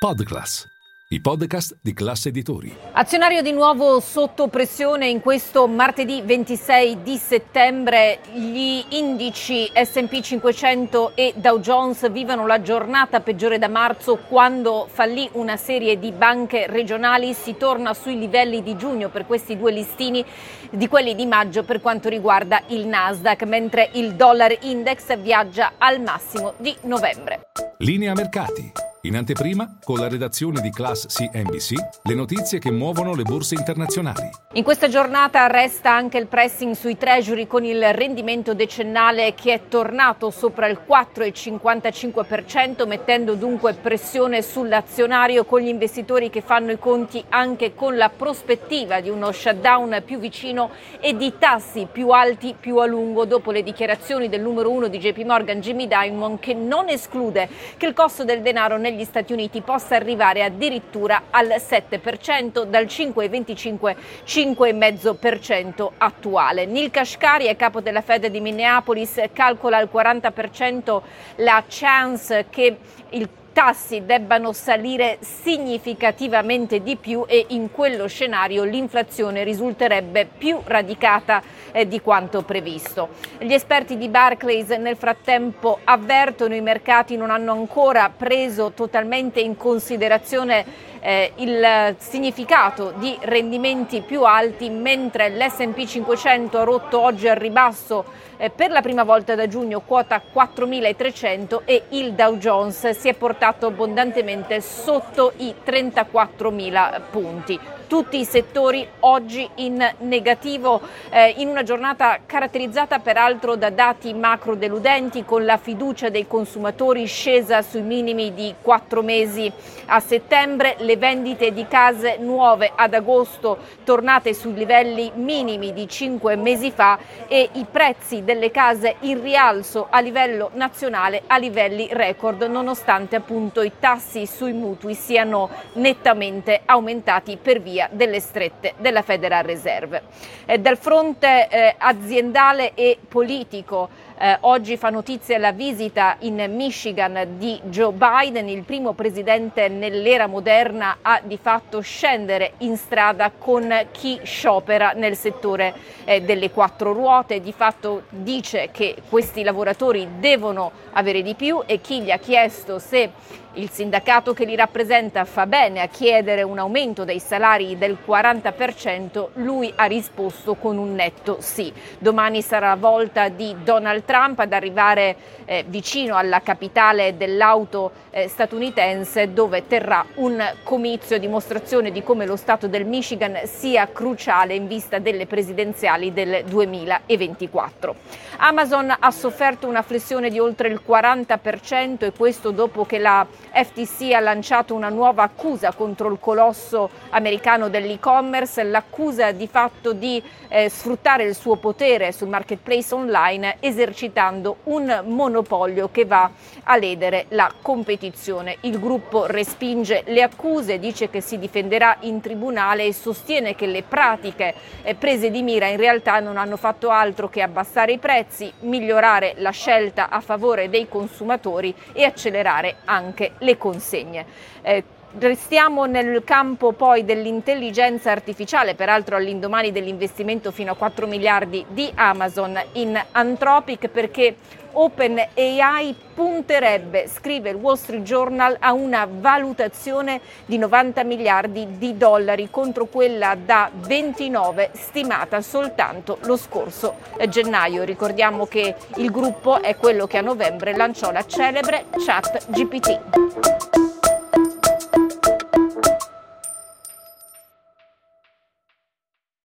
Podclass, i podcast di classe editori. Azionario di nuovo sotto pressione in questo martedì 26 di settembre. Gli indici SP 500 e Dow Jones vivono la giornata peggiore da marzo quando fallì una serie di banche regionali. Si torna sui livelli di giugno per questi due listini di quelli di maggio per quanto riguarda il Nasdaq, mentre il dollar index viaggia al massimo di novembre. Linea mercati. In anteprima, con la redazione di Class CNBC, le notizie che muovono le borse internazionali. In questa giornata resta anche il pressing sui treasury con il rendimento decennale che è tornato sopra il 4,55%, mettendo dunque pressione sull'azionario con gli investitori che fanno i conti anche con la prospettiva di uno shutdown più vicino e di tassi più alti più a lungo dopo le dichiarazioni del numero uno di JP Morgan Jimmy Dimon che non esclude che il costo del denaro negli Stati Uniti possa arrivare addirittura al 7% dal 5,25-5,5% attuale. Neil Kashkari è capo della Fed di Minneapolis, calcola al 40% la chance che il tassi debbano salire significativamente di più e in quello scenario l'inflazione risulterebbe più radicata eh, di quanto previsto. Gli esperti di Barclays nel frattempo avvertono i mercati non hanno ancora preso totalmente in considerazione eh, il significato di rendimenti più alti, mentre l'SP 500 ha rotto oggi al ribasso eh, per la prima volta da giugno quota 4.300 e il Dow Jones si è portato abbondantemente sotto i 34.000 punti. Tutti i settori oggi in negativo eh, in una giornata caratterizzata peraltro da dati macro deludenti con la fiducia dei consumatori scesa sui minimi di quattro mesi a settembre, le vendite di case nuove ad agosto tornate sui livelli minimi di cinque mesi fa e i prezzi delle case in rialzo a livello nazionale a livelli record nonostante appunto i tassi sui mutui siano nettamente aumentati per via delle strette della Federal Reserve. Eh, dal fronte eh, aziendale e politico eh, oggi fa notizia la visita in Michigan di Joe Biden, il primo presidente nell'era moderna a di fatto scendere in strada con chi sciopera nel settore eh, delle quattro ruote, di fatto dice che questi lavoratori devono avere di più e chi gli ha chiesto se il sindacato che li rappresenta fa bene a chiedere un aumento dei salari del 40%, lui ha risposto con un netto sì. Domani sarà la volta di Donald Trump ad arrivare eh, vicino alla capitale dell'auto eh, statunitense dove terrà un comizio dimostrazione di come lo Stato del Michigan sia cruciale in vista delle presidenziali del 2024. Amazon ha sofferto una flessione di oltre il 40% e questo dopo che la FTC ha lanciato una nuova accusa contro il colosso americano dell'e-commerce, l'accusa di fatto di eh, sfruttare il suo potere sul marketplace online esercitando un monopolio che va a ledere la competizione. Il gruppo respinge le accuse, dice che si difenderà in tribunale e sostiene che le pratiche eh, prese di mira in realtà non hanno fatto altro che abbassare i prezzi, migliorare la scelta a favore dei consumatori e accelerare anche le consegne. Eh, Restiamo nel campo poi dell'intelligenza artificiale, peraltro all'indomani dell'investimento fino a 4 miliardi di Amazon in Anthropic perché OpenAI punterebbe, scrive il Wall Street Journal, a una valutazione di 90 miliardi di dollari contro quella da 29 stimata soltanto lo scorso gennaio. Ricordiamo che il gruppo è quello che a novembre lanciò la celebre chat GPT.